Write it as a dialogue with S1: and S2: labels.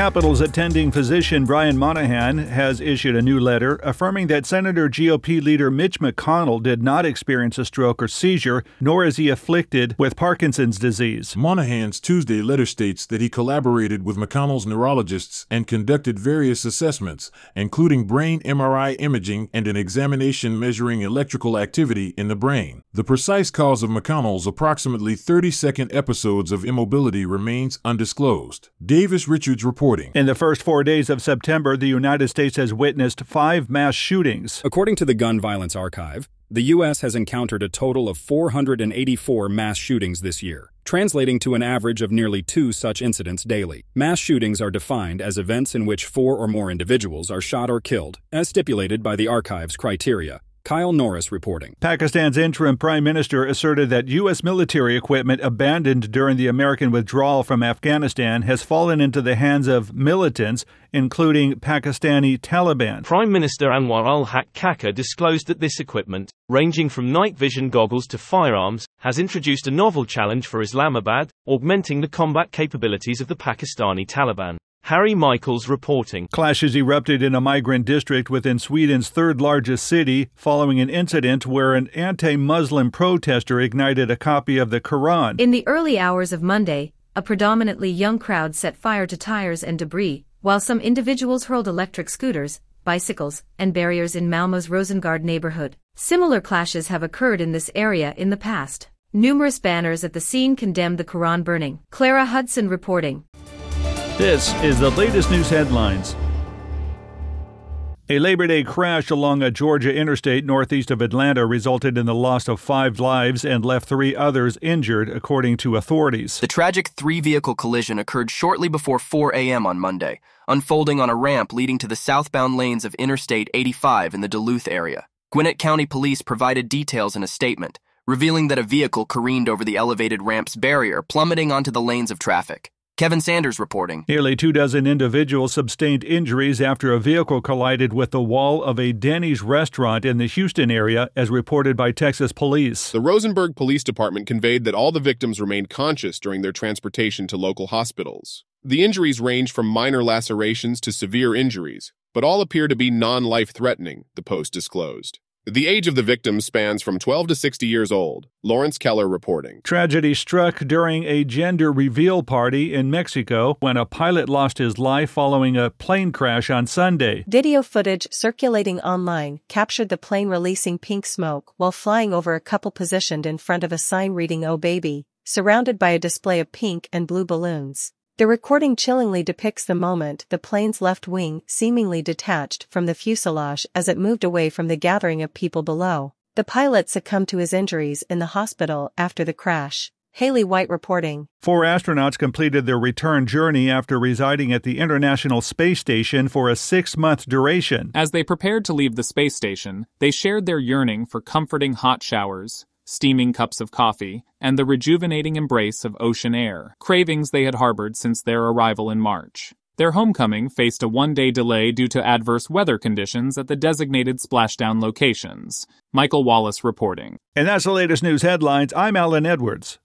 S1: Capitol's attending physician Brian Monahan has issued a new letter affirming that Senator GOP leader Mitch McConnell did not experience a stroke or seizure, nor is he afflicted with Parkinson's disease.
S2: Monahan's Tuesday letter states that he collaborated with McConnell's neurologists and conducted various assessments, including brain MRI imaging and an examination measuring electrical activity in the brain. The precise cause of McConnell's approximately 30 second episodes of immobility remains undisclosed. Davis Richards reports reporting.
S1: In the first four days of September, the United States has witnessed five mass shootings.
S3: According to the Gun Violence Archive, the U.S. has encountered a total of 484 mass shootings this year, translating to an average of nearly two such incidents daily. Mass shootings are defined as events in which four or more individuals are shot or killed, as stipulated by the Archive's criteria. Kyle Norris reporting.
S1: Pakistan's interim prime minister asserted that U.S. military equipment abandoned during the American withdrawal from Afghanistan has fallen into the hands of militants, including Pakistani Taliban.
S4: Prime Minister Anwar al Haq Kakar disclosed that this equipment, ranging from night vision goggles to firearms, has introduced a novel challenge for Islamabad, augmenting the combat capabilities of the Pakistani Taliban. Harry Michaels reporting.
S1: Clashes erupted in a migrant district within Sweden's third largest city following an incident where an anti Muslim protester ignited a copy of the Quran.
S5: In the early hours of Monday, a predominantly young crowd set fire to tires and debris, while some individuals hurled electric scooters, bicycles, and barriers in Malmö's Rosengård neighborhood. Similar clashes have occurred in this area in the past. Numerous banners at the scene condemned the Quran burning. Clara Hudson reporting.
S1: This is the latest news headlines. A Labor Day crash along a Georgia interstate northeast of Atlanta resulted in the loss of five lives and left three others injured, according to authorities.
S6: The tragic three vehicle collision occurred shortly before 4 a.m. on Monday, unfolding on a ramp leading to the southbound lanes of Interstate 85 in the Duluth area. Gwinnett County Police provided details in a statement, revealing that a vehicle careened over the elevated ramp's barrier, plummeting onto the lanes of traffic. Kevin Sanders reporting.
S1: Nearly two dozen individuals sustained injuries after a vehicle collided with the wall of a Denny's restaurant in the Houston area, as reported by Texas police.
S7: The Rosenberg Police Department conveyed that all the victims remained conscious during their transportation to local hospitals. The injuries range from minor lacerations to severe injuries, but all appear to be non life threatening, the Post disclosed. The age of the victims spans from 12 to 60 years old. Lawrence Keller reporting.
S1: Tragedy struck during a gender reveal party in Mexico when a pilot lost his life following a plane crash on Sunday.
S8: Video footage circulating online captured the plane releasing pink smoke while flying over a couple positioned in front of a sign reading Oh Baby, surrounded by a display of pink and blue balloons. The recording chillingly depicts the moment the plane's left wing seemingly detached from the fuselage as it moved away from the gathering of people below. The pilot succumbed to his injuries in the hospital after the crash. Haley White reporting.
S1: Four astronauts completed their return journey after residing at the International Space Station for a six month duration.
S9: As they prepared to leave the space station, they shared their yearning for comforting hot showers, steaming cups of coffee, and the rejuvenating embrace of ocean air, cravings they had harbored since their arrival in March. Their homecoming faced a one day delay due to adverse weather conditions at the designated splashdown locations. Michael Wallace reporting.
S1: And that's the latest news headlines. I'm Allen Edwards.